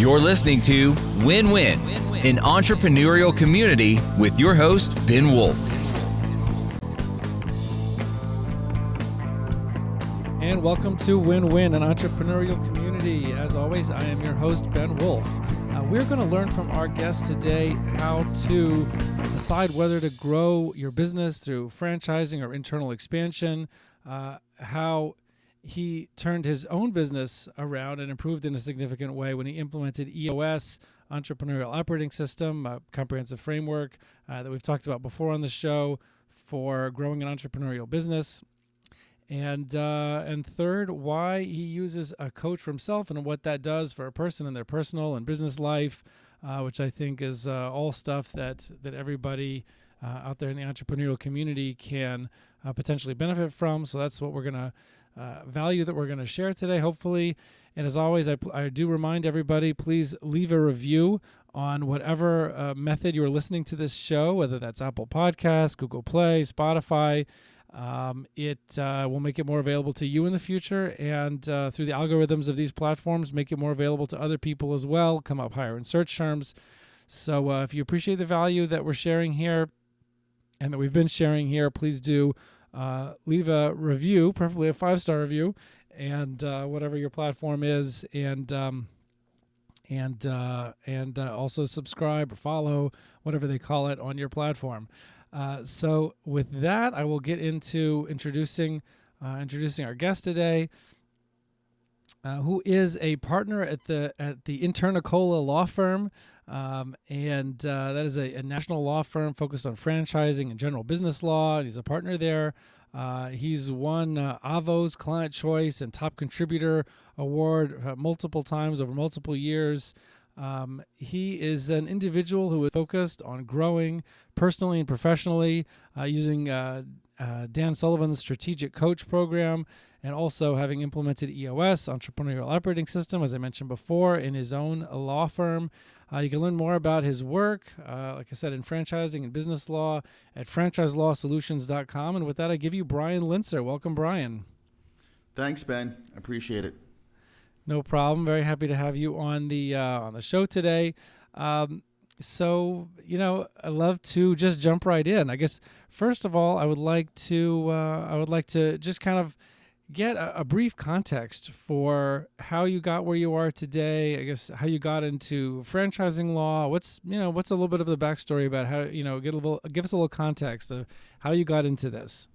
You're listening to Win Win, an entrepreneurial community with your host, Ben Wolf. And welcome to Win Win, an entrepreneurial community. As always, I am your host, Ben Wolf. Uh, we're going to learn from our guest today how to decide whether to grow your business through franchising or internal expansion, uh, how he turned his own business around and improved in a significant way when he implemented EOS, Entrepreneurial Operating System, a comprehensive framework uh, that we've talked about before on the show for growing an entrepreneurial business. And uh, and third, why he uses a coach for himself and what that does for a person in their personal and business life, uh, which I think is uh, all stuff that that everybody uh, out there in the entrepreneurial community can uh, potentially benefit from. So that's what we're gonna uh, value that we're gonna share today, hopefully. And as always, I, I do remind everybody, please leave a review on whatever method you're listening to this show, whether that's Apple Podcasts, Google Play, Spotify. Um, it uh, will make it more available to you in the future, and uh, through the algorithms of these platforms, make it more available to other people as well. Come up higher in search terms. So, uh, if you appreciate the value that we're sharing here, and that we've been sharing here, please do uh, leave a review, preferably a five star review, and uh, whatever your platform is, and um, and uh, and also subscribe or follow, whatever they call it, on your platform. Uh, so with that, I will get into introducing uh, introducing our guest today, uh, who is a partner at the at the Internicola Law Firm, um, and uh, that is a, a, national law firm focused on franchising and general business law. He's a partner there. Uh, he's won uh, Avvo's Client Choice and Top Contributor Award multiple times over multiple years. Um, he is an individual who is focused on growing personally and professionally uh, using uh, uh, Dan Sullivan's strategic coach program and also having implemented EOS, Entrepreneurial Operating System, as I mentioned before, in his own law firm. Uh, you can learn more about his work, uh, like I said, in franchising and business law at franchiselawsolutions.com. And with that, I give you Brian Linser. Welcome, Brian. Thanks, Ben. I appreciate it. No problem. Very happy to have you on the uh, on the show today. Um, so you know, I love to just jump right in. I guess first of all, I would like to uh, I would like to just kind of get a, a, brief context for how you got where you are today. I guess how you got into franchising law. What's you know what's a little bit of the backstory about how you know get a little give us a little context of how you got into this.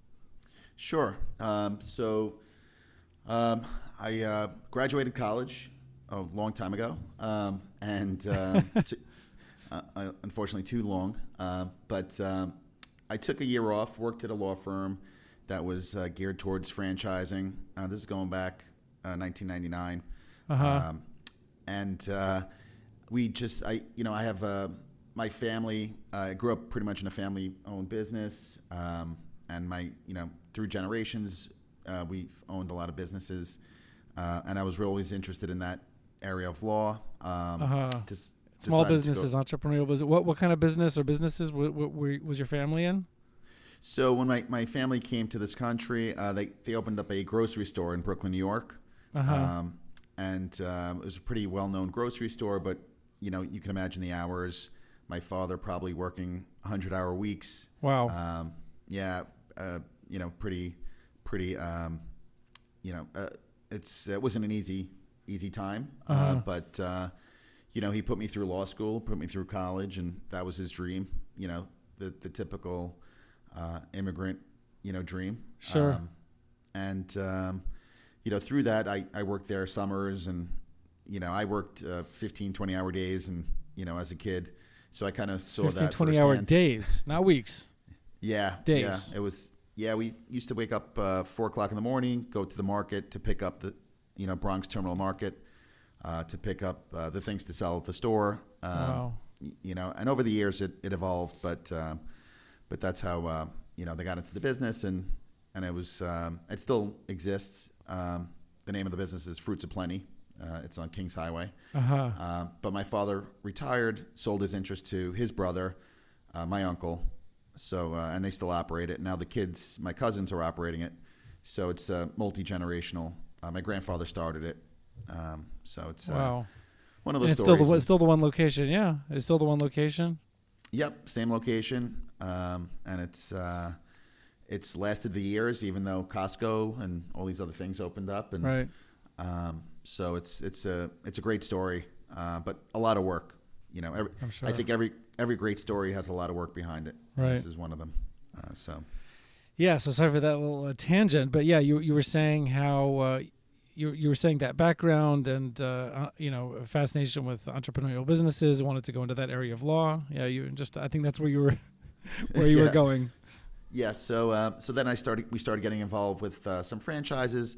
Sure. Um, so um, I uh, graduated college a long time ago, um, and uh, t- uh, uh unfortunately too long. Uh, but um, I took a year off, worked at a law firm that was uh, geared towards franchising. this is going back 1999, uh-huh. um, and we just I you know I have my family. I grew up pretty much in a family-owned business, um, and my you know through generations uh, we've owned a lot of businesses, uh, and I was always interested in that area of law. Um, uh-huh. Just small businesses, entrepreneurial business. What what kind of business or businesses w- w- was your family in? So when my, my family came to this country, uh, they they opened up a grocery store in Brooklyn, New York, uh-huh. um, and um, it was a pretty well known grocery store. But you know, you can imagine the hours. My father probably working 100 hour weeks. Wow. Um, yeah, uh, you know, pretty pretty, um, you know, uh, it's it wasn't an easy easy time, uh, uh-huh. uh, but uh, you know, he put me through law school, put me through college, and that was his dream. You know, the the typical uh, immigrant, you know, dream. Sure. Um, and um, you know, through that, I I worked there summers, and you know, I worked uh, 15, 20 hour days, and you know, as a kid, so I kind of saw 15, that 20 hour days, not weeks. Yeah, days. Yeah, it was yeah, we used to wake up uh, four o'clock in the morning, go to the market to pick up the, you know, Bronx Terminal Market, uh, to pick up uh, the things to sell at the store. Um, wow. You know, and over the years it, it evolved, but um, but that's how uh, you know they got into the business, and and it was um, it still exists. Um, the name of the business is Fruits of Plenty. Uh, it's on Kings Highway. Uh-huh. Uh, but my father retired, sold his interest to his brother, my uncle, so uh, and they still operate it. Now the kids, my cousins, are operating it. So it's uh, multi generational. Uh, my grandfather started it. Um, so it's uh, wow. one of And those it's still the one- still the one location. Yeah, it's still the one location. Yep, same location, um, and it's uh, it's lasted the years, even though Costco and all these other things opened up, and Right. um, so it's it's a it's a great story, uh, but a lot of work. You know, every, sure. I think every every great story has a lot of work behind it. Right. This is one of them. Uh, so Yeah. So sorry for that little uh, tangent, but yeah, you you were saying how. Uh, you, you were saying that background and uh, uh, you know fascination with entrepreneurial businesses wanted to go into that area of law yeah you just I think that's where you were where you were going Yeah, so uh, so then I started. We started getting involved with uh, some franchises.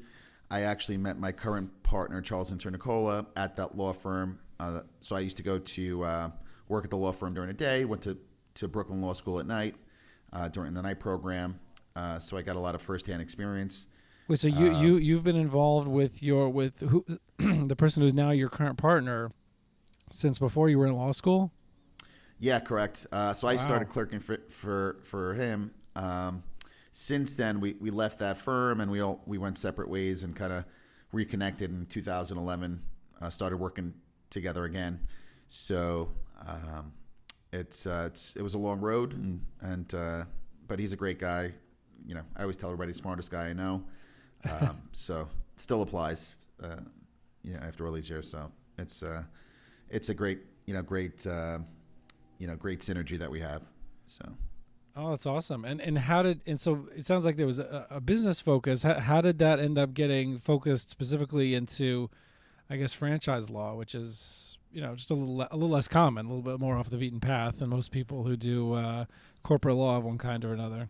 I actually met my current partner Charles Internicola at that law firm. Uh, so I used to go to uh, work at the law firm during the day. Went to to Brooklyn Law School at night uh, during the night program. Uh, so I got a lot of firsthand experience. Wait, so you you you've been involved with your with who the person who's now your current partner since before you were in law school? Yeah, correct. Uh, so I started clerking for for for him. Um, since then, we, we left that firm and we all we went separate ways and kind of reconnected in 2011. Uh, started working together again. So um, it's uh, it's it was a long road and and uh, but he's a great guy. You know, I always tell everybody smartest guy I know. Um, so still applies. Uh, you after all these years, so it's uh, it's a great you know great. You know great synergy that we have. So Oh, that's awesome. And and how did and so it sounds like there was a, a business focus. How, how did that end up getting focused specifically into, I guess, franchise law, which is you know just a little a little less common, a little bit more off the beaten path than most people who do uh, corporate law of one kind or another.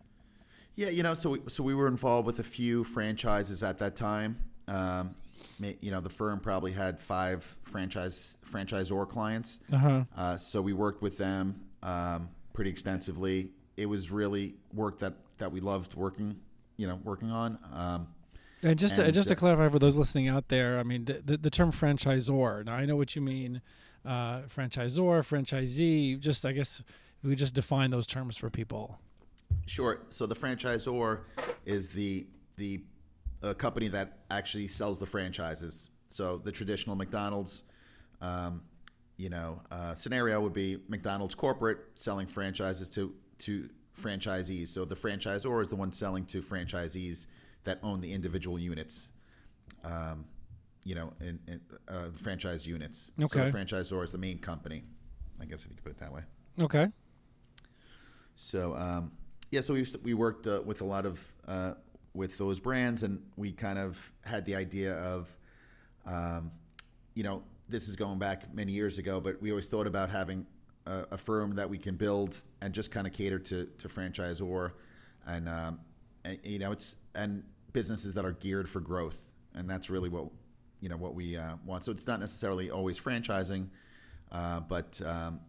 yeah, you know, so we, so we were involved with a few franchises at that time. Um, you know, the firm probably had five franchise franchisor clients. Uh huh. Uh, so we worked with them um, pretty extensively. It was really work that, that we loved working, you know, working on. Um, And just to, just to clarify for those listening out there, I mean the, the, the term franchisor. Now I know what you mean, uh, franchisor, franchisee. Just I guess we just define those terms for people. Sure. So the franchisor is the the uh, company that actually sells the franchises. So the traditional McDonald's, um, you know, uh, scenario would be McDonald's corporate selling franchises to to franchisees. So the franchisor is the one selling to franchisees that own the individual units. Um, you know, in, in uh, the franchise units. Okay. So the franchisor is the main company. I guess if you could put it that way. Okay. So um, yeah, so we to, we worked uh, with a lot of uh, with those brands, and we kind of had the idea of, um, you know, this is going back many years ago, but we always thought about having a, a firm that we can build and just kind of cater to to franchisor, and, um, and you know, it's and businesses that are geared for growth, and that's really what you know what we uh, want. So it's not necessarily always franchising, uh, but um,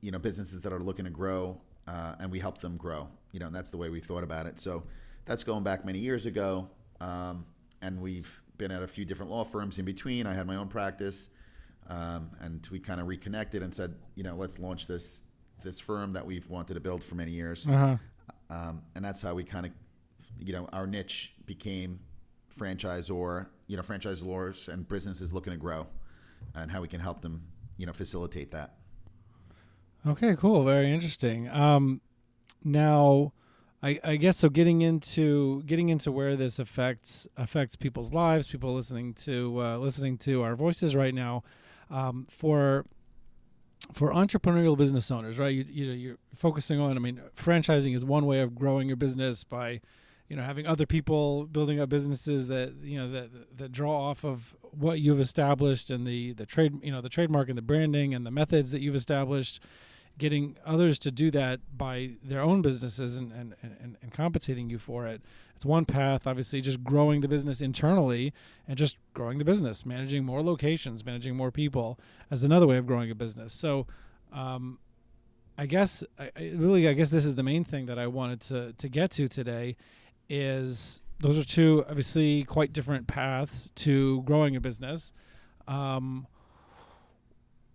you know businesses that are looking to grow uh, and we help them grow. You know and that's the way we thought about it. So that's going back many years ago um, and we've been at a few different law firms in between i had my own practice um, and we kind of reconnected and said you know let's launch this this firm that we've wanted to build for many years Uh huh. um, and that's how we kind of you know our niche became franchisor you know franchise franchisors and businesses looking to grow and how we can help them you know facilitate that Okay, cool. Very interesting. Um, now, I, I guess so. Getting into getting into where this affects affects people's lives, people listening to uh, listening to our voices right now, um, for for entrepreneurial business owners, right? You, you you're focusing on. I mean, franchising is one way of growing your business by, you know, having other people building up businesses that you know that that draw off of what you've established and the the trade, you know, the trademark and the branding and the methods that you've established getting others to do that by their own businesses and, and, and, and compensating you for it. It's one path, obviously, just growing the business internally and just growing the business, managing more locations, managing more people as another way of growing a business. So, um, I guess, I, I really, I guess this is the main thing that I wanted to, to get to today is those are two obviously quite different paths to growing a business. Um,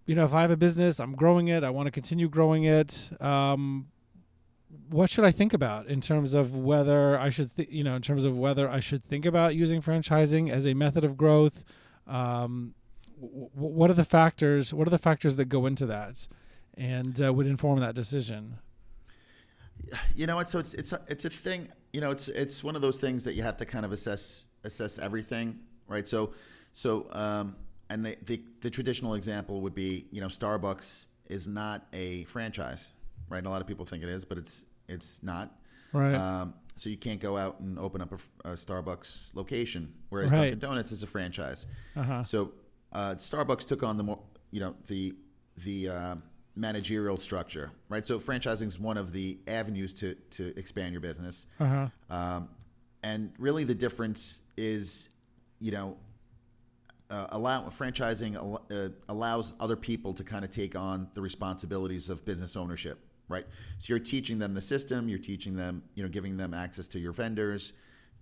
you know, if I have a business, I'm growing it, I want to continue growing it. Um, what should I think about in terms of whether I should, th- you know, in terms of whether I should think about using franchising as a method of growth? Um, w- what are the factors? What are the factors that go into that, and uh, would inform that decision? You know what? So it's it's a, it's a thing. You know, it's it's one of those things that you have to kind of assess assess everything, right? So so um, and the, the the traditional example would be you know Starbucks is not a franchise, right? A lot of people think it is, but it's it's not. Right. Um, so you can't go out and open up a, a Starbucks location, whereas Right. Dunkin' Donuts is a franchise. Uh-huh. So uh, Starbucks took on the more, you know, the the uh, managerial structure, right? So franchising is one of the avenues to to expand your business, Uh-huh. um, and really the difference is, you know, uh, allow franchising uh, allows other people to kind of take on the responsibilities of business ownership, right? So you're teaching them the system, you're teaching them, you know, giving them access to your vendors,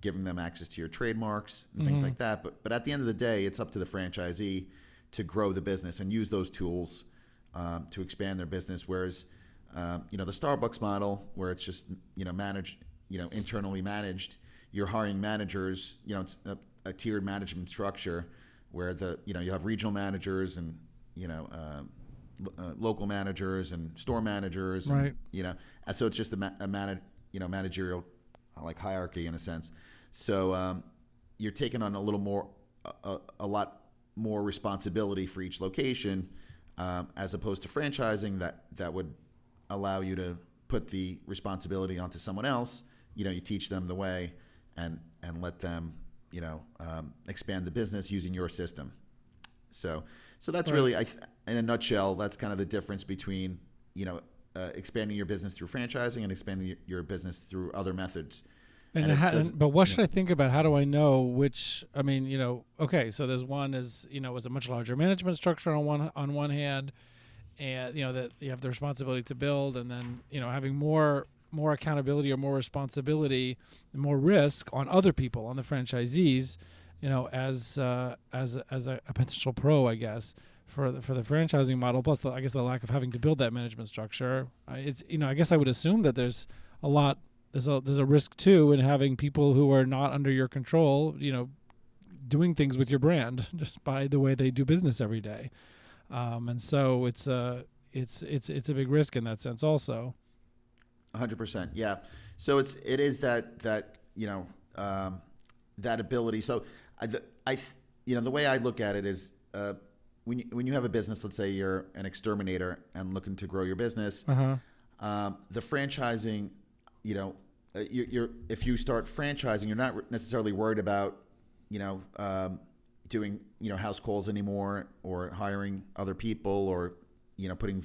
giving them access to your trademarks and things like that. But but at the end of the day, it's up to the franchisee to grow the business and use those tools um, to expand their business. Whereas, um, you know, the Starbucks model, where it's just you know managed, you know, internally managed, you're hiring managers. You know, it's a, a tiered management structure where the you know you have regional managers and you know lo- uh, local managers and store managers, and, Right. you know, and so it's just a, ma- a manag you know managerial uh, like hierarchy in a sense. So um, you're taking on a little more, a, a lot more responsibility for each location, um, as opposed to franchising that that would allow you to put the responsibility onto someone else. You know, you teach them the way, and and let them, you know, um, expand the business using your system. So, so that's Right. really, I, in a nutshell, that's kind of the difference between, you know, uh, expanding your business through franchising and expanding your, your business through other methods. And, And and- but what should I think about? How do I know which? I mean, you know, okay, so there's one is you know is a much larger management structure on one on one hand, and you know that you have the responsibility to build, and then you know having more more accountability or more responsibility more risk on other people on the franchisees, you know, as uh, as as a, a potential pro, I guess. For the, for the franchising model, plus the, I guess the lack of having to build that management structure, uh, it's you know I guess I would assume that there's a lot there's a there's a risk too in having people who are not under your control, you know, doing things with your brand just by the way they do business every day, um, and so it's a it's it's it's a big risk in that sense also. Hundred percent. Yeah. So it's it is that that you know um, that ability. So I, the, I you know the way I look at it is uh, when you, when you have a business, let's say you're an exterminator and looking to grow your business, Uh huh. um, the franchising, you know, uh, you're, you're if you start franchising, you're not necessarily worried about you know um, doing you know house calls anymore or hiring other people or you know putting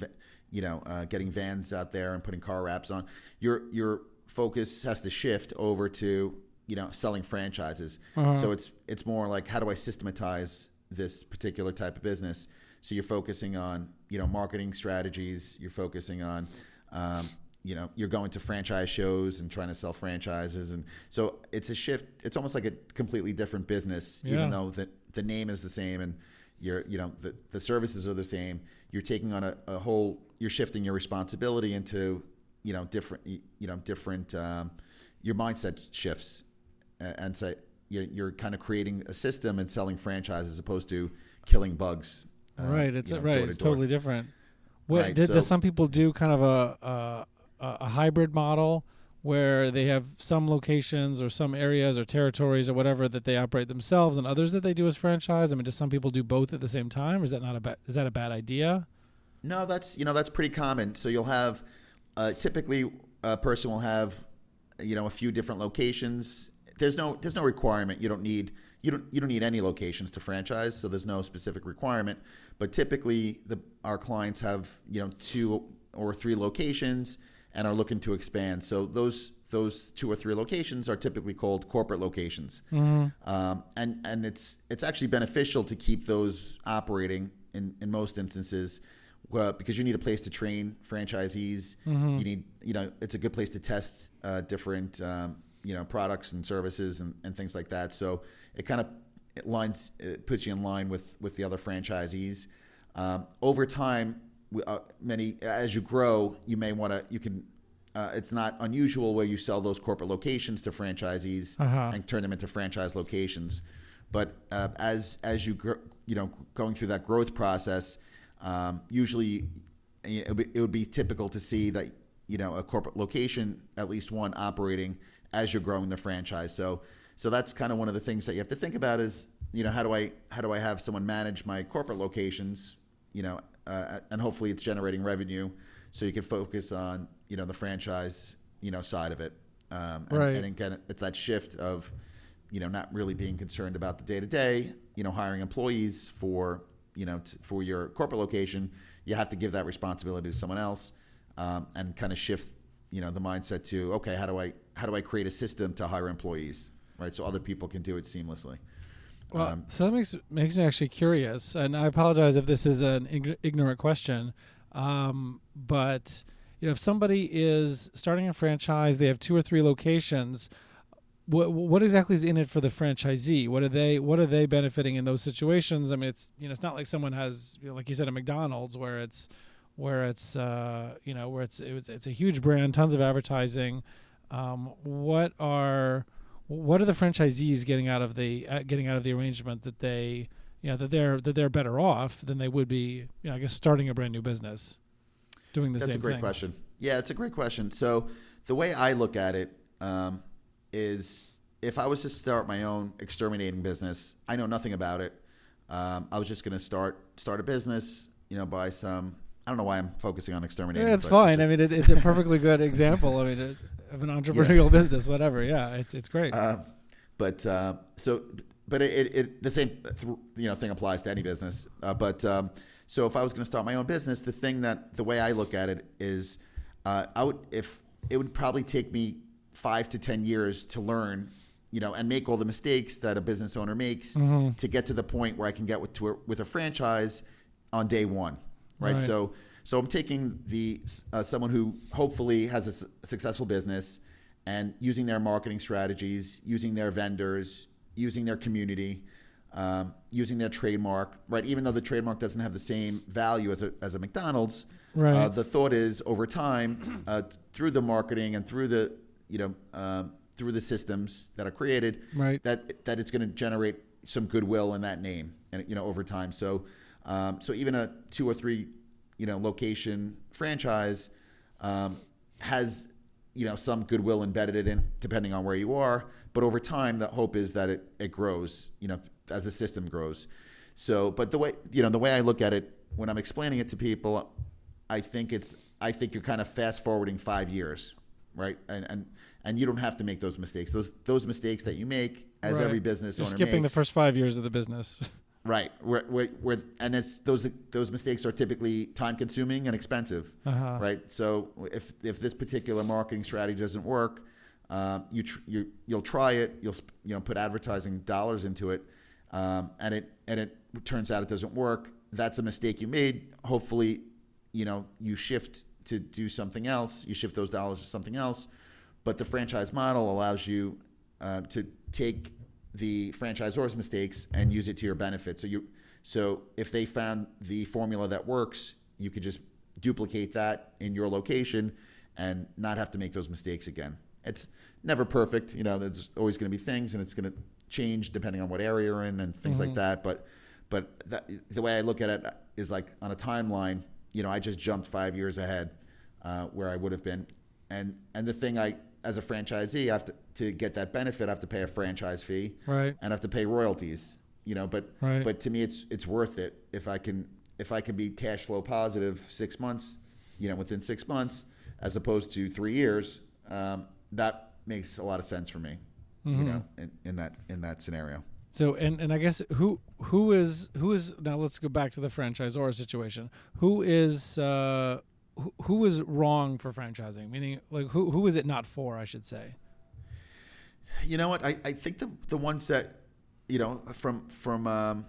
you know uh, getting vans out there and putting car wraps on your your focus has to shift over to you know selling franchises. So it's it's more like how do i systematize this particular type of business? So you're focusing on you know marketing strategies you're focusing on um, you know you're going to franchise shows and trying to sell franchises. And so it's a shift it's almost like a completely different business Yeah. even though the, the name is the same and you're you know the, the services are the same you're taking on a, a whole you're shifting your responsibility into you know different you know different um, your mindset shifts and say you're, you're kind of creating a system and selling franchises as opposed to killing bugs uh, right. It's you know, right. door to It's door. totally different. What Right, did, so- does some people do kind of a, a a hybrid model where they have some locations or some areas or territories or whatever that they operate themselves and others that they do as franchise? I mean, does some people do both at the same time? Is that not a bad? Is that a bad idea? No, that's you know that's pretty common. So you'll have uh, typically a person will have you know a few different locations. There's no there's no requirement. You don't need you don't you don't need any locations to franchise. So there's no specific requirement. But typically the our clients have you know two or three locations and are looking to expand. So those those two or three locations are typically called corporate locations, um, and and it's it's actually beneficial to keep those operating in in most instances well, because you need a place to train franchisees. You need, you know, it's a good place to test uh, different, um, you know, products and services and, and things like that. So it kind of it lines, it puts you in line with with the other franchisees. Um, over time, uh, many as you grow, you may want to. You can. Uh, it's not unusual where you sell those corporate locations to franchisees Uh-huh. and turn them into franchise locations. But uh, as as you gr- you know going through that growth process, um, usually it would, be, it would be typical to see that you know a corporate location, at least one operating as you're growing the franchise. So so that's kind of one of the things that you have to think about is you know how do I how do I have someone manage my corporate locations, you know, uh, and hopefully it's generating revenue, so you can focus on you know the franchise you know side of it. Um, and, Right. and again, it's that shift of you know not really being concerned about the day to day. You know, hiring employees for you know t- for your corporate location, you have to give that responsibility to someone else, um, and kind of shift you know the mindset to okay, how do I how do I create a system to hire employees, right? So other people can do it seamlessly. Well, Um, so that makes makes me actually curious, and I apologize if this is an ig- ignorant question, um, but you know, if somebody is starting a franchise, they have two or three locations. What what exactly is in it for the franchisee? What are they What are they benefiting in those situations? I mean, it's you know, it's not like someone has, you know, like you said, a McDonald's where it's where it's uh, you know where it's it's, it's a huge brand, tons of advertising. Um, what are what are the franchisees getting out of the uh, getting out of the arrangement that they you know that they're that they're better off than they would be you know I guess starting a brand new business doing the That's a great thing. question. Yeah, it's a great question. So the way I look at it um, is, if I was to start my own exterminating business, I know nothing about it. Um, I was just going to start start a business, you know, buy some. I don't know why I'm focusing on exterminating. Yeah, it's fine. just- I mean, it, it's a perfectly good example. I mean, it, of an entrepreneurial business, whatever. Yeah, it's it's great. Uh, but uh, so, but it, it, it the same you know thing applies to any business. Uh, but um, so if I was going to start my own business, the thing that the way I look at it is, uh, I would if it would probably take me five to ten years to learn, you know, and make all the mistakes that a business owner makes Mm-hmm. to get to the point where I can get with to a, with a franchise on day one, right? Right. So so I'm taking the uh, someone who hopefully has a su- successful business and using their marketing strategies, using their vendors, using their community, um, using their trademark, right? Even though the trademark doesn't have the same value as a, as a McDonald's, Right. uh, the thought is over time, uh, through the marketing and through the you know um, through the systems that are created, Right. that that it's going to generate some goodwill in that name, and you know over time. So um, so even a two or three you know location franchise um, has you know some goodwill embedded in depending on where you are but over time the hope is that it, it grows you know as the system grows so but the way you know the way i look at it when i'm explaining it to people i think it's i think you're kind of fast forwarding five years right and and and you don't have to make those mistakes those those mistakes that you make as Right. every business You're owner skipping makes, the first five years of the business. Right. Where, where, where, and it's those those mistakes are typically time consuming and expensive. Uh-huh. Right. So if if this particular marketing strategy doesn't work, um, you tr- you you'll try it. You'll sp- you know put advertising dollars into it, um, and it and it turns out it doesn't work. That's a mistake you made. Hopefully, you know you shift to do something else. You shift those dollars to something else. But the franchise model allows you uh, to take the franchisor's mistakes and use it to your benefit. So you, so if they found the formula that works, you could just duplicate that in your location and not have to make those mistakes again. It's never perfect, you know. There's always going to be things, and it's going to change depending on what area you're in and things like that. But, but that, the way I look at it is like on a timeline. You know, I just jumped five years ahead uh, where I would have been, and and the thing I as a franchisee, I have to to get that benefit, I have to pay a franchise fee, Right. and I have to pay royalties. You know, but Right. but to me, it's it's worth it if I can if I can be cash flow positive six months, you know, within six months, as opposed to three years. Um, that makes a lot of sense for me. You know, in, in that in that scenario. So and and I guess who who is who is now let's go back to the franchisor situation. Who is uh who, was wrong for franchising? Meaning like who who is it not for, I should say. You know what? I, I think the the ones that you know from from um,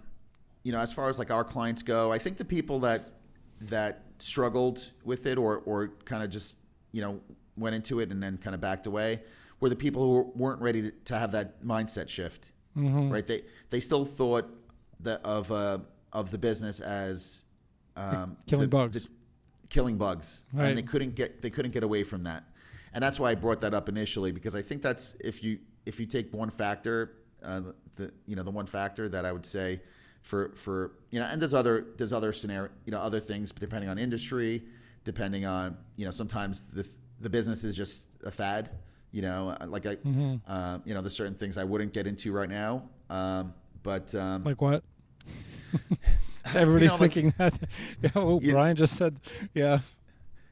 you know as far as like our clients go, I think the people that that struggled with it or or kind of just you know went into it and then kind of backed away were the people who weren't ready to, to have that mindset shift. Right? They they still thought that of uh, of the business as um, Killing the- bugs. the- killing bugs, Right. and they couldn't get they couldn't get away from that, and that's why I brought that up initially because I think that's if you if you take one factor, uh, the you know the one factor that I would say for for you know, and there's other there's other scenario, you know, other things depending on industry, depending on you know, sometimes the the business is just a fad. You know, like I, Mm-hmm. uh, you know, there's certain things I wouldn't get into right now. Um, but um, Like what? Everybody's know, like- thinking that. Yeah, oh, You- Brian just said, yeah.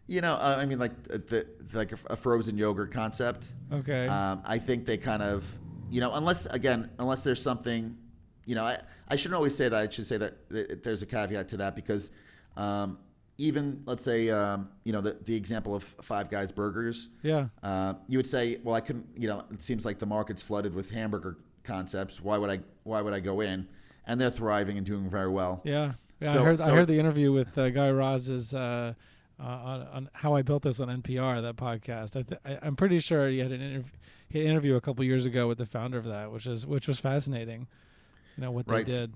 you know, uh, I mean, like the like a frozen yogurt concept. Okay. Um, I think they kind of, you know, unless again, unless there's something, you know, I, I shouldn't always say that. I should say that th- there's a caveat to that because um, even let's say, um, you know, the, the example of Five Guys Burgers, yeah. uh, you would say, well, I couldn't, you know, it seems like the market's flooded with hamburger concepts. Why would I, why would I go in? And they're thriving and doing very well. Yeah. Yeah, So- I heard I heard the interview with uh, Guy Raz's uh, uh, on, on how I built this on NPR that podcast. I th- I, I'm pretty sure he had an interview he had an interview a couple years ago with the founder of that, which is which was fascinating. You know what Right. they did.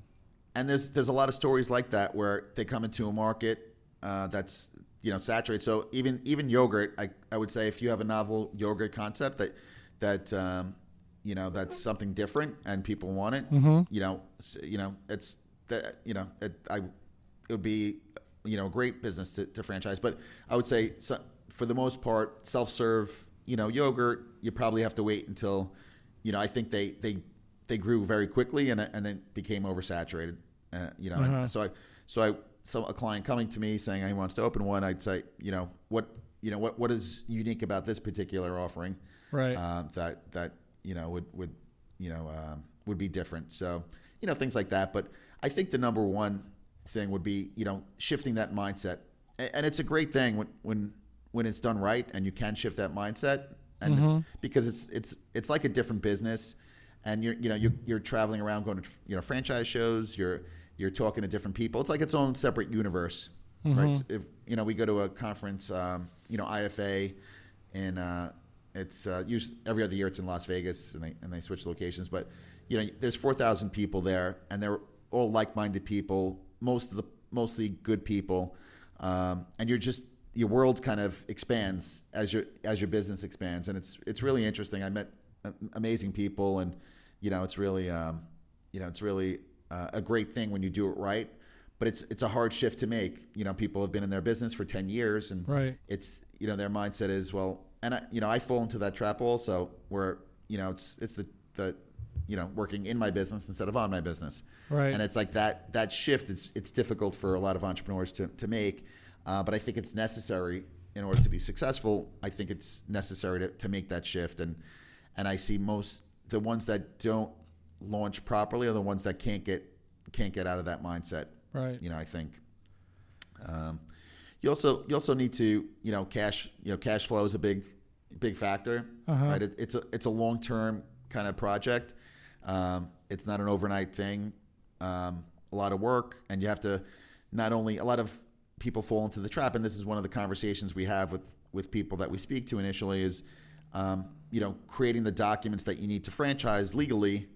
and there's there's a lot of stories like that where they come into a market uh, that's you know saturated. So even even yogurt, I, I would say if you have a novel yogurt concept that that um, you know that's something different and people want it, you know you know it's that you know it, I it would be you know a great business to, to franchise. But I would say so, for the most part, self serve you know yogurt you probably have to wait until you know I think they they they grew very quickly and and then became oversaturated. Uh, you know, Uh-huh. so I so I so a client coming to me saying he wants to open one, I'd say you know what you know what what is unique about this particular offering Right. um, that that you know would would you know um, would be different. So you know things like that. But I think the number one thing would be you know shifting that mindset, and it's a great thing when when when it's done right and you can shift that mindset, and it's because it's it's it's like a different business, and you're you know you're, you're traveling around going to you know franchise shows, you're you're talking to different people. It's like its own separate universe, right? So if you know we go to a conference, um, you know IFA, and uh, it's uh, usually every other year it's in Las Vegas, and they and they switch locations. But you know, there's four thousand people there, and they're all like-minded people. Most of the mostly good people, um, and you're just your world kind of expands as your as your business expands, and it's it's really interesting. I met uh, amazing people, and you know, it's really um, you know, it's really uh, a great thing when you do it right. But it's it's a hard shift to make. You know, people have been in their business for ten years, and Right. it's you know their mindset is well, and I, you know I fall into that trap also, where you know it's it's the the you know working in my business instead of on my business, Right. And it's like that that shift. It's it's difficult for a lot of entrepreneurs to to make, uh, but I think it's necessary in order to be successful. I think it's necessary to, to make that shift, and and I see most the ones that don't launch properly are the ones that can't get can't get out of that mindset right. you know i think um, you also you also need to you know cash you know cash flow is a big big factor Uh-huh. right? It, it's a it's a long term kind of project. Um, it's not an overnight thing. Um, a lot of work and you have to not only a lot of people fall into the trap and this is one of the conversations we have with with people that we speak to initially is um, you know creating the documents that you need to franchise legally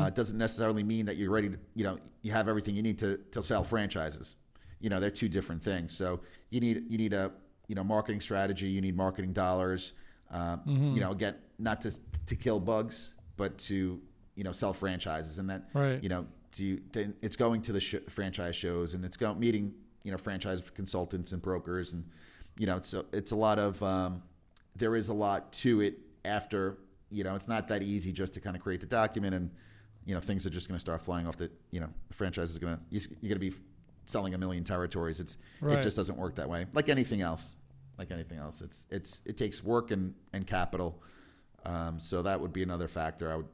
uh, doesn't necessarily mean that you're ready to you know you have everything you need to, to sell franchises. You know they're two different things. So you need you need a you know marketing strategy you need marketing dollars uh, you know again not to to kill bugs but to you know sell franchises and that Right. you know do you, then it's going to the sh- franchise shows and it's going meeting you know franchise consultants and brokers and you know it's a, it's a lot of um, there is a lot to it after you know it's not that easy just to kind of create the document and you know things are just going to start flying off the you know the franchise is going to you're going to be selling a million territories it's Right. it just doesn't work that way like anything else like anything else it's it's it takes work and and capital um, so that would be another factor i would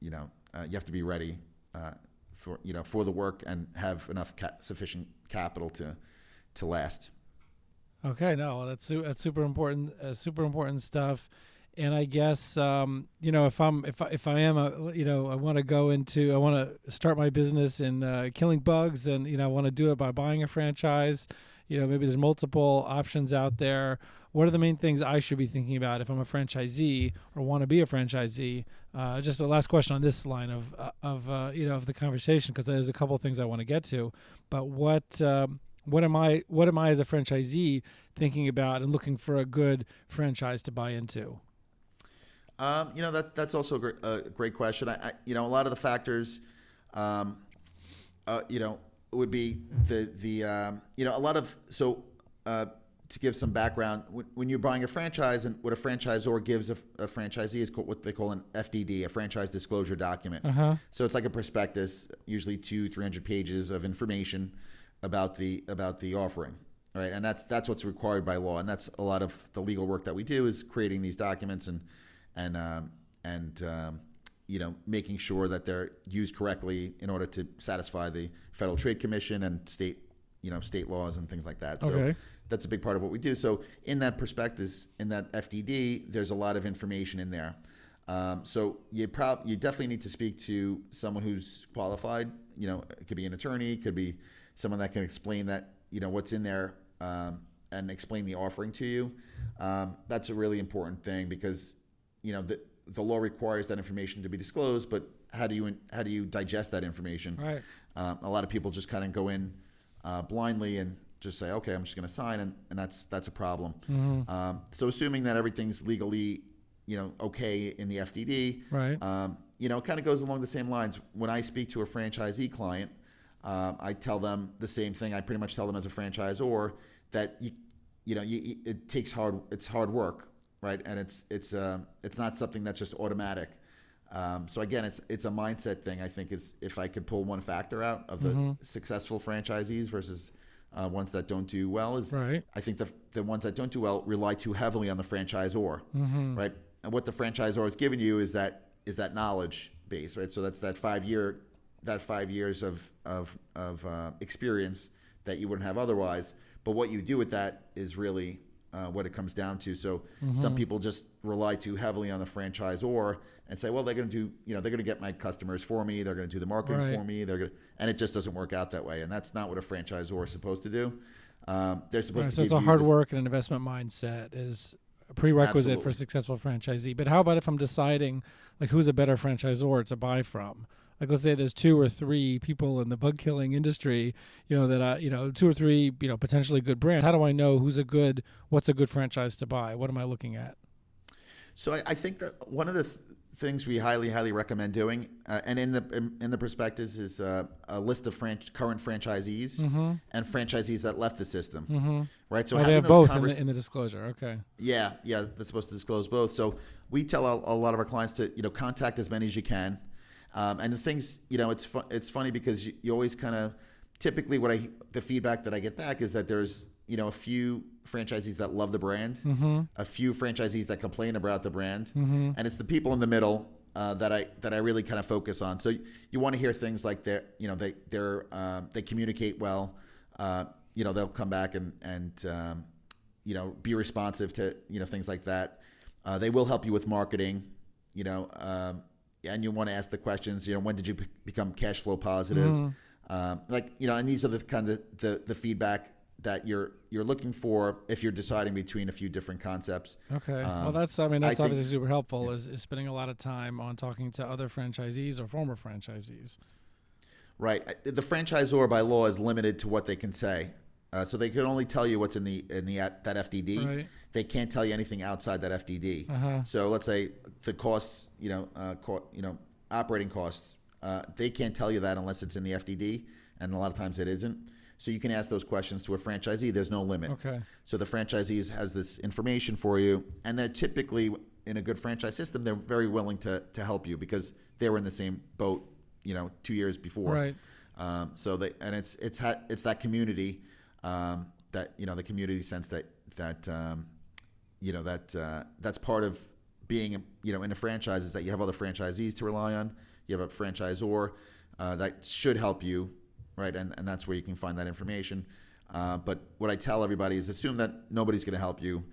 you know uh, you have to be ready uh, for you know for the work and have enough ca- sufficient capital to to last Okay, no, that's su- that's super important, uh, super important stuff. And I guess um, you know if I'm if I, if I am a you know I want to go into I want to start my business in uh, killing bugs and you know I want to do it by buying a franchise. You know maybe there's multiple options out there. What are the main things I should be thinking about if I'm a franchisee or want to be a franchisee? Uh, just a last question on this line of uh, of uh, you know of the conversation because there's a couple of things I want to get to. But what um, what am I what am I as a franchisee thinking about and looking for a good franchise to buy into? Um, you know that that's also a great, a great question. I, I, you know, a lot of the factors, um, uh, you know, would be the the um, you know a lot of so. Uh, to give some background, when, when you're buying a franchise and what a franchisor gives a, a franchisee is what they call an FDD, a franchise disclosure document. Uh-huh. So it's like a prospectus, usually two, three hundred pages of information about the about the offering, right? And that's that's what's required by law, and that's a lot of the legal work that we do is creating these documents and and um, and um, you know making sure that they're used correctly in order to satisfy the Federal Trade Commission and state you know state laws and things like that. So Okay. that's a big part of what we do. So in that prospectus, in that FDD, there's a lot of information in there. Um, so you prob- you definitely need to speak to someone who's qualified. You know, it could be an attorney, it could be someone that can explain that you know what's in there um, and explain the offering to you. Um, that's a really important thing because you know the the law requires that information to be disclosed, but how do you how do you digest that information? Right. Um, a lot of people just kind of go in uh, blindly and just say, "Okay, I'm just going to sign," and, and that's that's a problem. Um, so, assuming that everything's legally, you know, okay in the FDD, Right. um, you know, it kind of goes along the same lines. When I speak to a franchisee client, um, I tell them the same thing. I pretty much tell them as a franchisor that you, you know, you, it takes hard. It's hard work, right? And it's it's uh, it's not something that's just automatic. Um, so again, it's it's a mindset thing. I think is if I could pull one factor out of the successful franchisees versus uh, ones that don't do well is Right. I think the the ones that don't do well rely too heavily on the franchisor, right? And what the franchisor is giving you is that is that knowledge base, right? So that's that five year that five years of of of uh, experience that you wouldn't have otherwise. But what you do with that is really uh, what it comes down to. So some people just rely too heavily on the franchisor and say, well, they're going to do, you know, they're going to get my customers for me. They're going to do the marketing Right. for me. They're going to, and it just doesn't work out that way. And that's not what a franchisor is supposed to do. Um, they're supposed Right, to so it's a hard work and an investment mindset is a prerequisite for a successful franchisee. But how about if I'm deciding like who's a better franchisor to buy from? Like let's say there's two or three people in the bug killing industry, you know that uh, you know two or three you know potentially good brands. How do I know who's a good what's a good franchise to buy? What am I looking at? So I, I think that one of the th- things we highly, highly recommend doing, uh, and in the in, in the prospectus is uh, a list of current franchisees and franchisees that left the system. Right. So oh, they having have those both in the, in the disclosure. Okay. yeah, yeah, they're supposed to disclose both. So we tell a, a lot of our clients to you know contact as many as you can. Um, and the things you know, it's fu- it's funny because you, you always kind of typically what I the feedback that I get back is that there's you know a few franchisees that love the brand, a few franchisees that complain about the brand, and it's the people in the middle. Uh, that I that I really kind of focus on. So you want to hear things like they you know they they're um, they communicate well. Uh, you know they'll come back and and um, you know be responsive to you know things like that. Uh, they will help you with marketing. You know, um, and you want to ask the questions. You know, when did you become cash flow positive? Um, like you know, and these are the kinds of the the feedback that you're you're looking for if you're deciding between a few different concepts. Okay. well, Um, that's I mean I that's think- obviously super helpful. Is, is spending a lot of time on talking to other franchisees or former franchisees. Right. Uh, The franchisor by law is limited to what they can say. Uh, so they can only tell you what's in the in the that FDD. Right. They can't tell you anything outside that FDD. Uh-huh. So let's say the costs, you know, uh, co- you know, operating costs, uh, they can't tell you that unless it's in the FDD, and a lot of times it isn't. So you can ask those questions to a franchisee. There's no limit. Okay. So the franchisee has this information for you, and they're typically in a good franchise system. They're very willing to to help you because they were in the same boat, you know, two years before. Right. Um, so they and it's it's ha- it's that community um, that you know the community sense that that um, you know that uh, that's part of being you know in a franchise is that you have other franchisees to rely on. You have a franchisor uh, that should help you, right? And and that's where you can find that information. Uh, but what I tell everybody is assume that nobody's going to help you.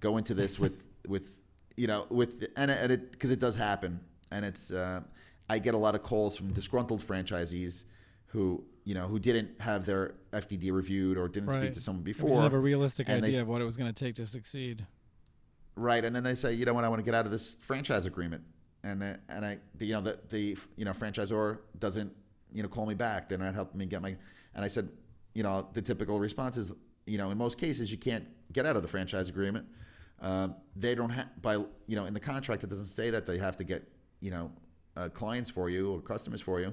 Go into this with with you know with and it because it does happen, and it's uh, I get a lot of calls from disgruntled franchisees who you know who didn't have their FDD reviewed or didn't speak to someone before. didn't have a realistic they idea s- of what it was going to take to succeed. right and then they say you know what i want to get out of this franchise agreement and and i the, you know the the you know franchisor doesn't you know call me back they're not helping me get my and i said you know the typical response is you know in most cases you can't get out of the franchise agreement um, they don't have by you know in the contract it doesn't say that they have to get you know uh, clients for you or customers for you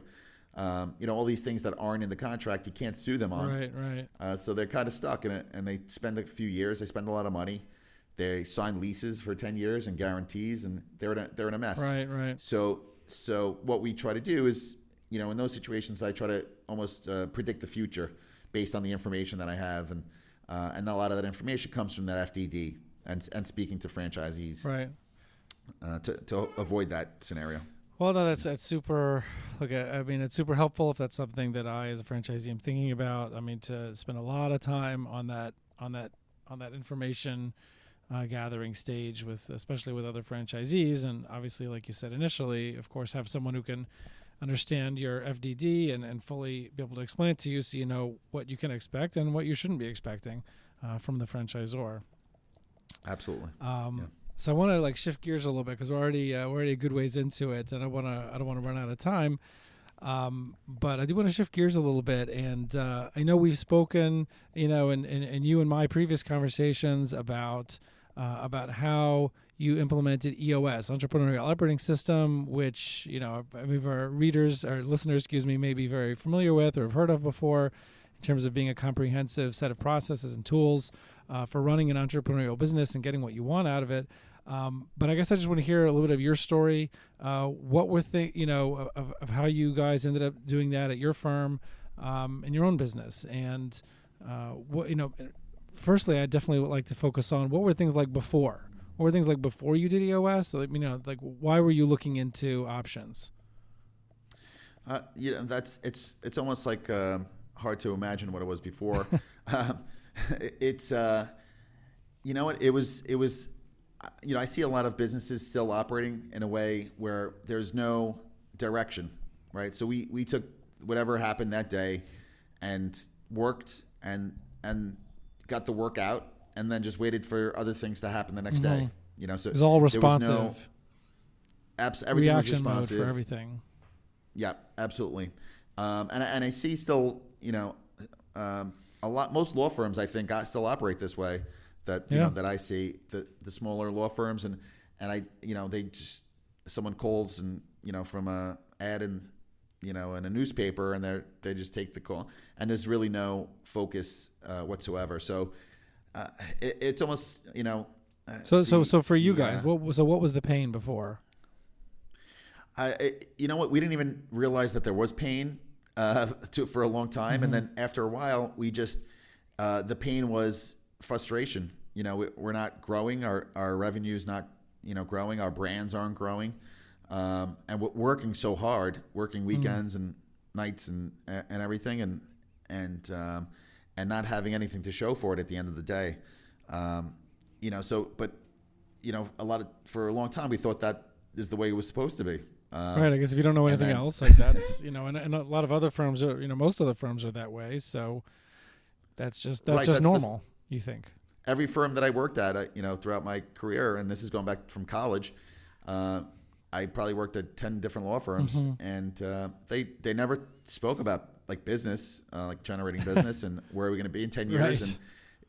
Um, you know, all these things that aren't in the contract, you can't sue them on. Right, right. Uh, so they're kind of stuck in it, and they spend a few years. They spend a lot of money. They sign leases for ten years and guarantees, and they're in a, they're in a mess. Right, right. So so what we try to do is, you know, in those situations, I try to almost uh, predict the future based on the information that I have, and uh, and a lot of that information comes from that FDD and and speaking to franchisees Right. uh, to to avoid that scenario. Well, no, that's that's super. Look, I I mean, it's super helpful if that's something that I, as a franchisee, am thinking about. I mean, to spend a lot of time on that, on that, on that information uh, gathering stage with, especially with other franchisees, and obviously, like you said initially, of course, have someone who can understand your FDD and and fully be able to explain it to you, so you know what you can expect and what you shouldn't be expecting uh, from the franchisor. Absolutely. Um, Yeah. So I want to like shift gears a little bit because we're already uh, we're already a good ways into it, and I want to I don't want to run out of time. Um, but I do want to shift gears a little bit, and uh, I know we've spoken, you know, and in, in, in you and my previous conversations about uh, about how you implemented EOS, Entrepreneurial Operating System, which you know maybe our readers or listeners, excuse me, may be very familiar with or have heard of before, in terms of being a comprehensive set of processes and tools uh, for running an entrepreneurial business and getting what you want out of it. Um, but I guess I just want to hear a little bit of your story. Uh, what were th- you know of, of how you guys ended up doing that at your firm um, in your own business, and uh, what you know. Firstly, I definitely would like to focus on what were things like before. What were things like before you did EOS? Like, you know, like why were you looking into options? Uh, you know, that's it's it's almost like uh, hard to imagine what it was before. um, it's uh, you know what it was it was uh, you know I see a lot of businesses still operating in a way where there's no direction, right? So we we took whatever happened that day and worked and and got the work out and then just waited for other things to happen the next day. You know, so It was all there was responsive, no- abs- everything was reaction mode responsive. for everything. Yeah, absolutely. Um, and and I see still, you know, um, a lot. Most law firms, I think, I still operate this way. That you Yeah. know that I see the the smaller law firms and and I you know they just someone calls and you know from a ad in you know in a newspaper and they they just take the call and there's really no focus uh, whatsoever. So uh, it, it's almost you know. uh, So, so, the- so for you the, guys, what was so what was the pain before? I, I- you know what? We didn't even realize that there was pain uh, to, for a long time, and then after a while, we just uh, the pain was frustration. You know, we, we're not growing. Our our revenue's not you know growing. Our brands aren't growing, um, and we're working so hard, working weekends and nights and and everything, and and um, and not having anything to show for it at the end of the day. Um, you know, so but you know, a lot of for a long time we thought that is the way it was supposed to be. Um, right. I guess if you don't know anything then- else, like that's you know, and, and a lot of other firms are, you know, most of the firms are that way. So that's just that's Right, just that's the- normal. you think? every firm that I worked at, I, you know, throughout my career, and this is going back from college, uh, I probably worked at ten different law firms, and uh, they they never spoke about like business, uh, like generating business, and where are we going to be in ten years, Right. and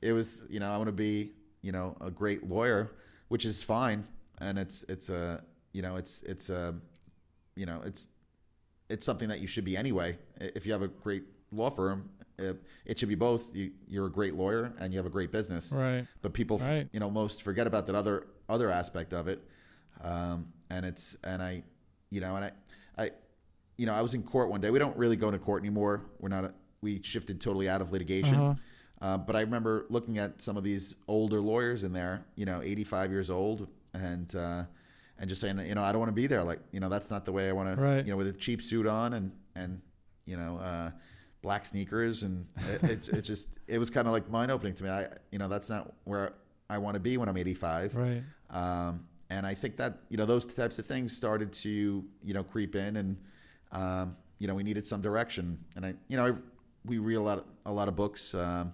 it was, you know, I want to be, you know, a great lawyer, which is fine, and it's it's a, you know, it's it's a, you know, it's it's something that you should be anyway. If you have a great law firm, uh, it should be both. You, you're a great lawyer and you have a great business Right. but people Right. you know most forget about that other other aspect of it um, and it's and i you know and i i you know i was in court one day we don't really go to court anymore we're not a, we shifted totally out of litigation Uh-huh. uh, but i remember looking at some of these older lawyers in there you know 85 years old and uh, and just saying you know i don't want to be there like you know that's not the way i want to Right. you know with a cheap suit on and and you know uh, black sneakers and it, it, it just it was kind of like mind opening to me i you know that's not where i want to be when i'm 85 Right. um, and i think that you know those types of things started to you know creep in and um, you know we needed some direction and i you know I, we read a lot of, a lot of books um,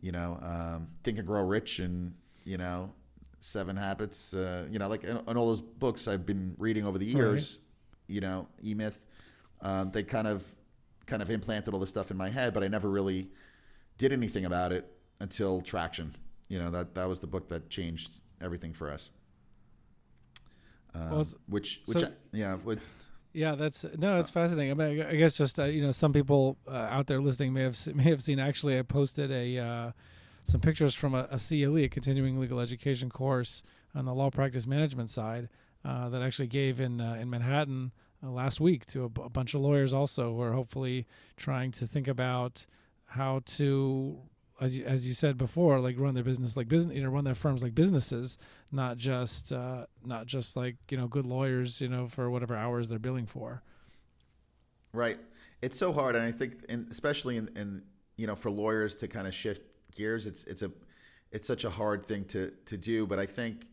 you know um, think and grow rich and you know seven habits uh, you know like and, and all those books i've been reading over the years you know e-myth um, they kind of kind of implanted all this stuff in my head but i never really did anything about it until traction you know that that was the book that changed everything for us um, Well, which which so- I, yeah would Yeah, that's no, it's fascinating. I mean, I guess just uh, you know, some people uh, out there listening may have may have seen. Actually, I posted a uh, some pictures from a, a CLE, a continuing legal education course on the law practice management side uh, that I actually gave in uh, in Manhattan uh, last week to a, b- a bunch of lawyers also who are hopefully trying to think about how to as you, as you said before like run their business like business you know run their firms like businesses not just uh, not just like you know good lawyers you know for whatever hours they're billing for Right. It's so hard, and I think, in, especially in, in you know, for lawyers to kind of shift gears, it's it's a it's such a hard thing to to do. But I think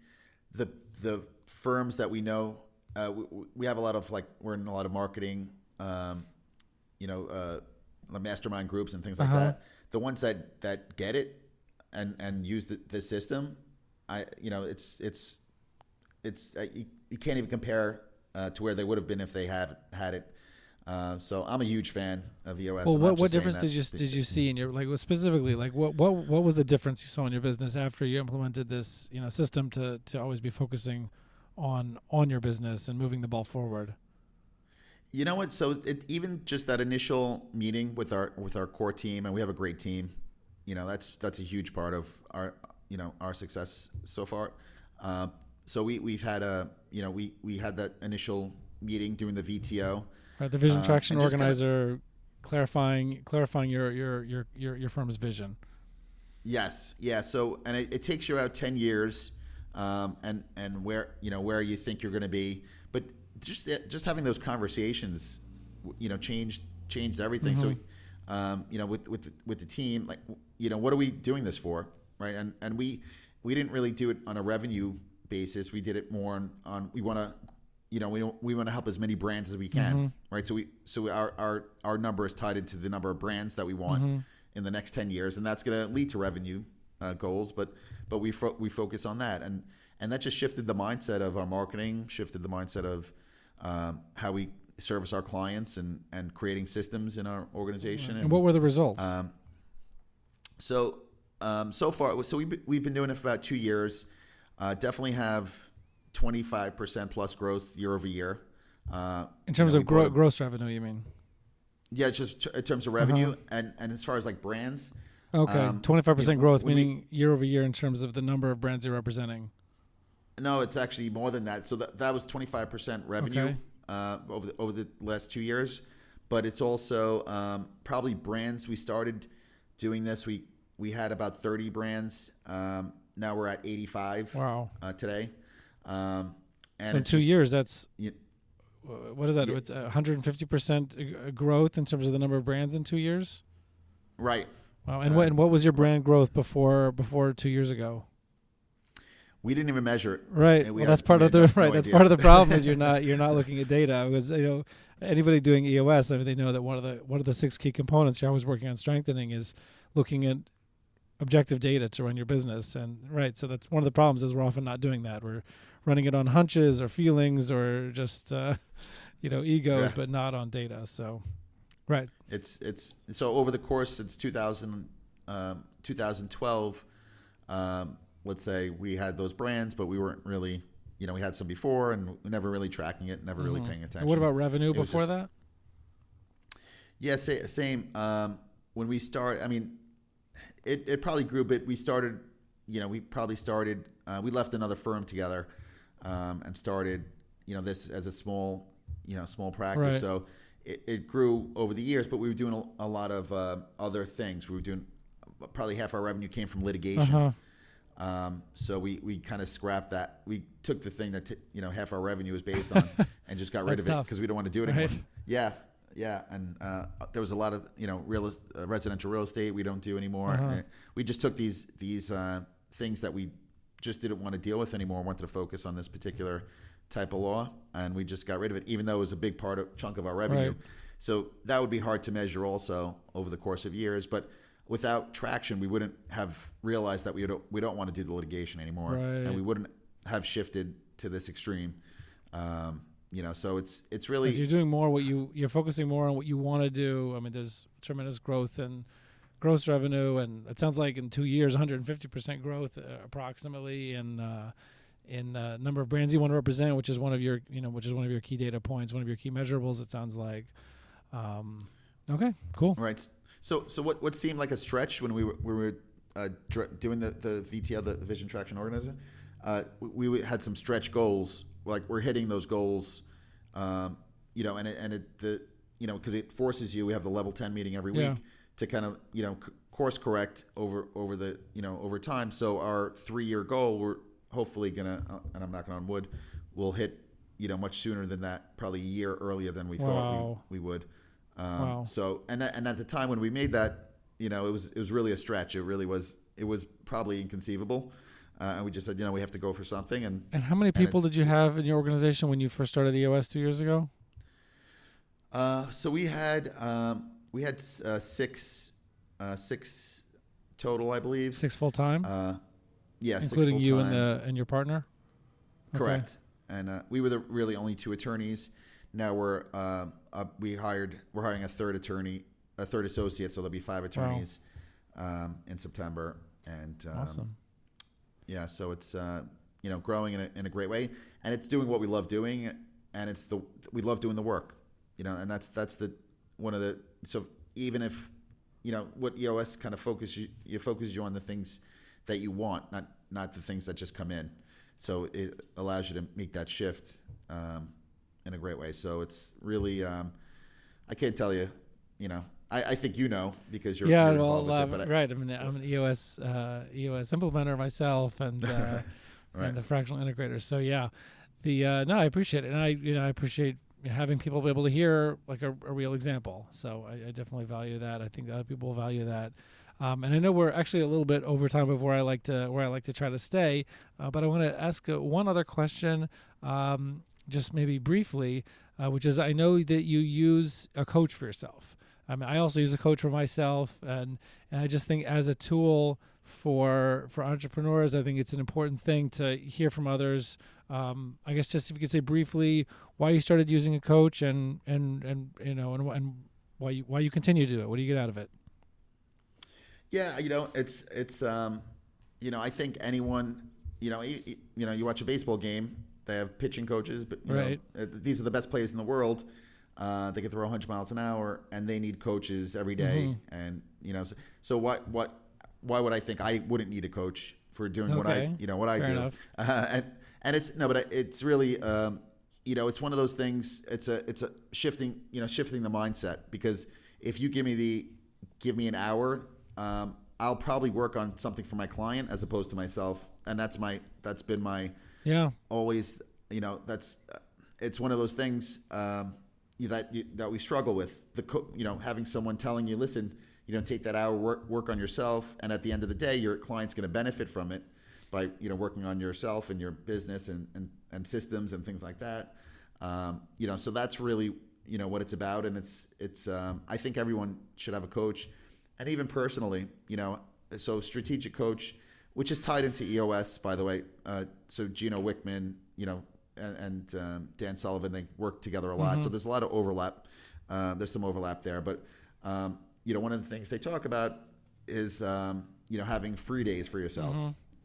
the the firms that we know, uh, we, we have a lot of like we're in a lot of marketing, um, you know, uh, the mastermind groups and things like Uh-huh. that. The ones that that get it and and use the, the system, I you know, it's it's it's uh, you, you can't even compare uh, to where they would have been if they have had it. Uh, so I'm a huge fan of EOS. well I'm what, what difference did you did you see in your like what specifically like what what what was the difference you saw in your business after you implemented this you know system to to always be focusing on on your business and moving the ball forward You know what? So it, even just that initial meeting with our with our core team, and we have a great team. You know, that's that's a huge part of our you know our success so far. Uh, so we we've had a you know we we had that initial meeting doing the VTO. Right the vision Uh, traction just kinda- organizer clarifying clarifying your your your your, your firm's vision Yes, yeah. So, and it, it takes you out ten years, um, and and where you know where you think you're going to be, but just just having those conversations, you know, changed changed everything. So, um, you know, with with the, with the team, like you know, what are we doing this for, right? And and we we didn't really do it on a revenue basis. We did it more on, on we want to. You know, we don't, we want to help as many brands as we can, right? So we so our, our our number is tied into the number of brands that we want in the next 10 years and that's going to lead to revenue uh, goals but but we fo- we focus on that and and that just shifted the mindset of our marketing shifted the mindset of um, how we service our clients and and creating systems in our organization and what were the results um, so um, so far, so we've we've been doing it for about two years. Uh, definitely have 25% plus growth year over year. Uh, in terms you know, of gro- gross revenue you mean yeah, just in terms of revenue Uh-huh. and, and as far as like brands, okay Um, 25% you know, growth when we- meaning year over year in terms of the number of brands you're representing no, it's actually more than that. So that, that was 25% revenue Okay. uh, over, the, over the last two years. But it's also um, probably brands. We started doing this. We, we had about 30 brands. Um, now we're at 85 wow uh, today. Um, and so in two just- years that's you- uh, what is that Yeah. it's 150% growth in terms of the number of brands in two years right. wow and Uh, what and what was your brand growth before before two years ago We didn't even measure it. Right. We well, had- that's part of the no right. That's idea. part of the problem is you're not you're not looking at data because you know anybody doing EOS, I mean, they know that one of the one of the six key components you're always working on strengthening is looking at objective data to run your business. And right, so that's one of the problems is we're often not doing that. We're running it on hunches or feelings or just uh, you know egos, Yeah. but not on data. So right. It's it's so over the course since 2000, um, 2012, um, let's say we had those brands, but we weren't really, you know, we had some before and never really tracking it, never really Mhm. paying attention. And what about revenue It before just- that? Yeah, sa- same. Um, when we start, I mean, it, it probably grew a bit. We started, you know, we probably started, uh, we left another firm together um, and started, you know, this as a small, you know, small practice. Right. So it, it grew over the years, but we were doing a, a lot of uh, other things. We were doing, probably half our revenue came from litigation. Uh-huh. Um, so we, we kind of scrapped that. We took the thing that, t- you know, half our revenue was based on and just got rid of it because we don't want to do it anymore. Yeah, yeah, and uh, there was a lot of you know real est- uh, residential real estate we don't do anymore. Uh-huh. We just took these these uh, things that we just didn't want to deal with anymore. Wanted to focus on this particular type of law, and we just got rid of it, even though it was a big part of chunk of our revenue. Right. So that would be hard to measure also over the course of years, but. Without traction, we wouldn't have realized that we don't, we don't want to do the litigation anymore, and we wouldn't have shifted to this extreme. Um, you know, so it's it's really you're doing more what you you're focusing more on what you want to do. I mean, there's tremendous growth in gross revenue, and it sounds like in two years, 150 percent growth uh, approximately in uh, in the number of brands you want to represent, which is one of your you know which is one of your key data points, one of your key measurables. It sounds like. Um, okay, cool. Right. So so what what seemed like a stretch when we were we were uh, dr- doing the the VTL the Vision Traction Organizer, uh, we, we had some stretch goals. Like we're hitting those goals, um, you know, and it, and it the you know because it forces you. We have the level ten meeting every Yeah. week to kind of you know c- course correct over over the you know over time. So our three year goal, we're hopefully gonna, uh, and I'm knocking on wood, we'll hit you know much sooner than that, probably a year earlier than we Wow. thought we, we would. Um, Wow. So and that, and at the time when we made that, you know, it was it was really a stretch. It really was. It was probably inconceivable, uh, and we just said, you know, we have to go for something. And And how many people did you have in your organization when you first started EOS two years ago? uh, so we had um, we had uh, six uh, six total, I believe. Six full time, Uh, yeah, six including you and the and your partner. Okay. Correct. And uh, we were the really only two attorneys. Now we're uh, we hired we're hiring a third attorney, a third associate, so there'll be five attorneys um, in September. And um, Awesome. yeah, so it's uh, you know growing in a, in a great way, and it's doing what we love doing, and it's the we love doing the work, you know, and that's that's the one of the so even if you know what EOS kind of focus you you focus you on the things that you want, not not the things that just come in. So it allows you to make that shift um, in a great way. So it's really um, I can't tell you, you know. I, I think you know because you're, yeah, you're well, with uh, it, right. I mean, I'm an EOS uh, EOS implementer myself, and uh, Right. and the fractional integrator. So yeah, the uh, no, I appreciate it, and I you know I appreciate having people be able to hear like a, a real example. So I, I definitely value that. I think other people value that. Um, and I know we're actually a little bit over time of where I like to where I like to try to stay, uh, but I want to ask uh, one other question, um, just maybe briefly, uh, which is I know that you use a coach for yourself. I mean, I also use a coach for myself, and and I just think as a tool for for entrepreneurs, I think it's an important thing to hear from others. Um, I guess just if you could say briefly why you started using a coach and and and you know and and why you why you continue to do it. What do you get out of it? Yeah, you know, it's it's um, you know, I think anyone, you know, you, you know, you watch a baseball game, they have pitching coaches, but you Right. know, uh, these are the best players in the world. Uh, they can throw 100 miles an hour, and they need coaches every day. Mm-hmm. And you know, so, so what what why would I think I wouldn't need a coach for doing what I you know what I Fair do? Uh, and and it's no, but it's really um, you know it's one of those things. It's a it's a shifting you know shifting the mindset because if you give me the give me an hour, um, I'll probably work on something for my client as opposed to myself, and that's my that's been my Yeah, always you know that's it's one of those things um, you- that you, that we struggle with the co- you know having someone telling you listen you know take that hour work work on yourself and at the end of the day your client's going to benefit from it by you know working on yourself and your business and and, and systems and things like that um, you know so that's really you know what it's about and it's it's um, I think everyone should have a coach and even personally you know so strategic coach which is tied into EOS, by the way. Uh, so Gino Wickman, you know, and, and um, Dan Sullivan, they work together a lot. So there's a lot of overlap. Uh, there's some overlap there, but um, you know, one of the things they talk about is um, you know having free days for yourself,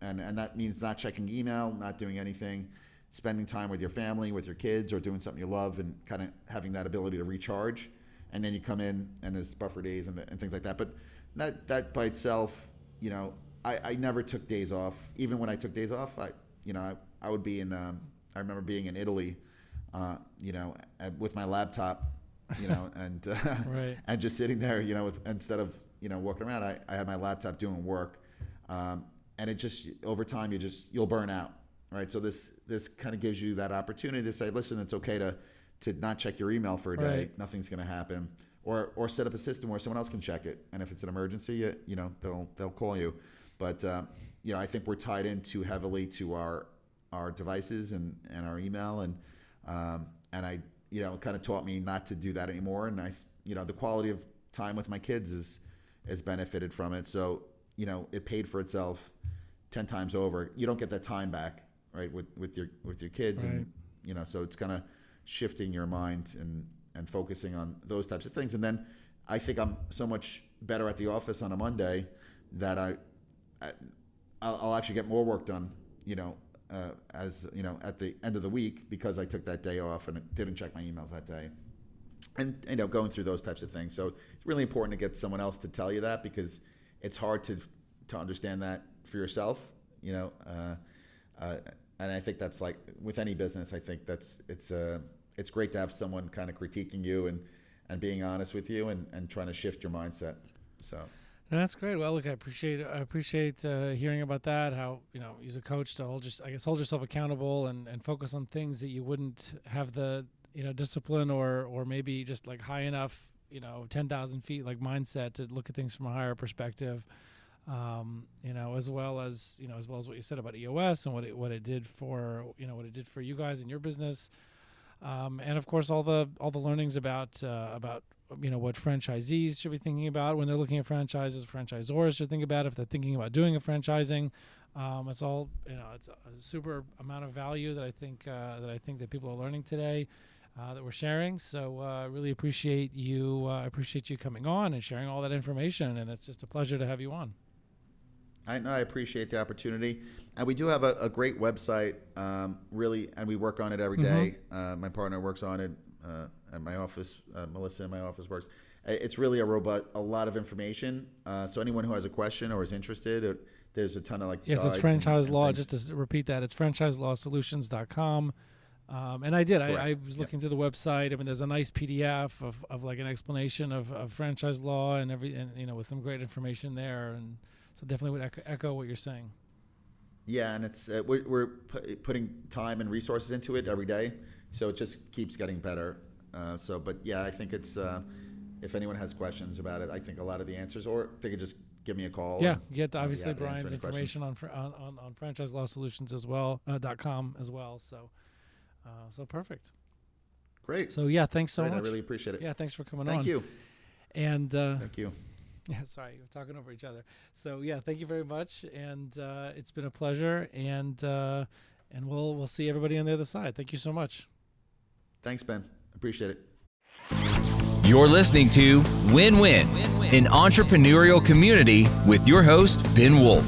and and that means not checking email, not doing anything, spending time with your family, with your kids, or doing something you love, and kind of having that ability to recharge. And then you come in and there's buffer days and, and things like that. But that that by itself, you know, I, I never took days off. Even when I took days off, I you know I, I would be in. Um, I remember being in Italy, uh, you know, with my laptop, you know, and uh, Right. and just sitting there, you know, with, instead of you know walking around, I, I had my laptop doing work, um, and it just over time you just you'll burn out, right? So this this kind of gives you that opportunity to say, listen, it's okay to to not check your email for a day. Right. Nothing's going to happen. Or, or set up a system where someone else can check it, and if it's an emergency, you, you know they'll they'll call you. But um, you know, I think we're tied in too heavily to our our devices and, and our email, and um, and I you know it kind of taught me not to do that anymore. And I, you know the quality of time with my kids is has benefited from it. So you know it paid for itself ten times over. You don't get that time back, right? With with your with your kids, Right. and you know so it's kind of shifting your mind and and focusing on those types of things. And then I think I'm so much better at the office on a Monday that I, I I'll, I'll actually get more work done, you know, uh, as you know, at the end of the week because I took that day off and didn't check my emails that day, and you know, going through those types of things. So it's really important to get someone else to tell you that because it's hard to to understand that for yourself. You know, uh, uh, and I think that's like with any business. I think that's it's uh, it's great to have someone kind of critiquing you and and being honest with you and, and trying to shift your mindset. So. That's great. Well, look, I appreciate I appreciate uh, hearing about that. How you know, use a coach to hold just I guess hold yourself accountable and, and focus on things that you wouldn't have the you know discipline or or maybe just like high enough you know ten thousand feet like mindset to look at things from a higher perspective. Um, you know, as well as you know, as well as what you said about EOS and what it what it did for you know what it did for you guys in your business, um, and of course all the all the learnings about uh, about you know what franchisees should be thinking about when they're looking at franchises franchisors should think about if they're thinking about doing a franchising um, it's all you know it's a super amount of value that i think uh, that i think that people are learning today uh, that we're sharing so uh, really appreciate you uh, appreciate you coming on and sharing all that information and it's just a pleasure to have you on I know I appreciate the opportunity, and we do have a, a great website. Um, really, and we work on it every day. Uh, my partner works on it uh, at my office. Uh, Melissa in my office works. It's really a robot, a lot of information. Uh, so anyone who has a question or is interested, uh, there's a ton of like. yes it's franchise and law things. just to repeat that it's franchiselawsolutions.com um, and I did. I, I was Yep. looking through the website. I mean, there's a nice PDF of, of like an explanation of, of franchise law and every, and you know, with some great information there. And so definitely would echo, echo what you're saying. Yeah, and it's uh, we're, we're pu- putting time and resources into it every day, so it just keeps getting better. Uh, so, but yeah, I think it's uh, if anyone has questions about it, I think a lot of the answers, or they could just give me a call. Yeah, and get obviously to answer Brian's information on, on on on franchise law solutions as well uh, dot com as well. So, uh, so perfect. Great. So yeah, thanks so Great, much. I really appreciate it. yeah, thanks for coming Thank on. Thank you. And uh, Thank you. Yeah, sorry, we're talking over each other. So yeah, thank you very much, and uh, it's been a pleasure, and uh, and we'll we'll see everybody on the other side. Thank you so much. Thanks, Ben. Appreciate it. You're listening to Win Win, an entrepreneurial community with your host, Ben Wolf.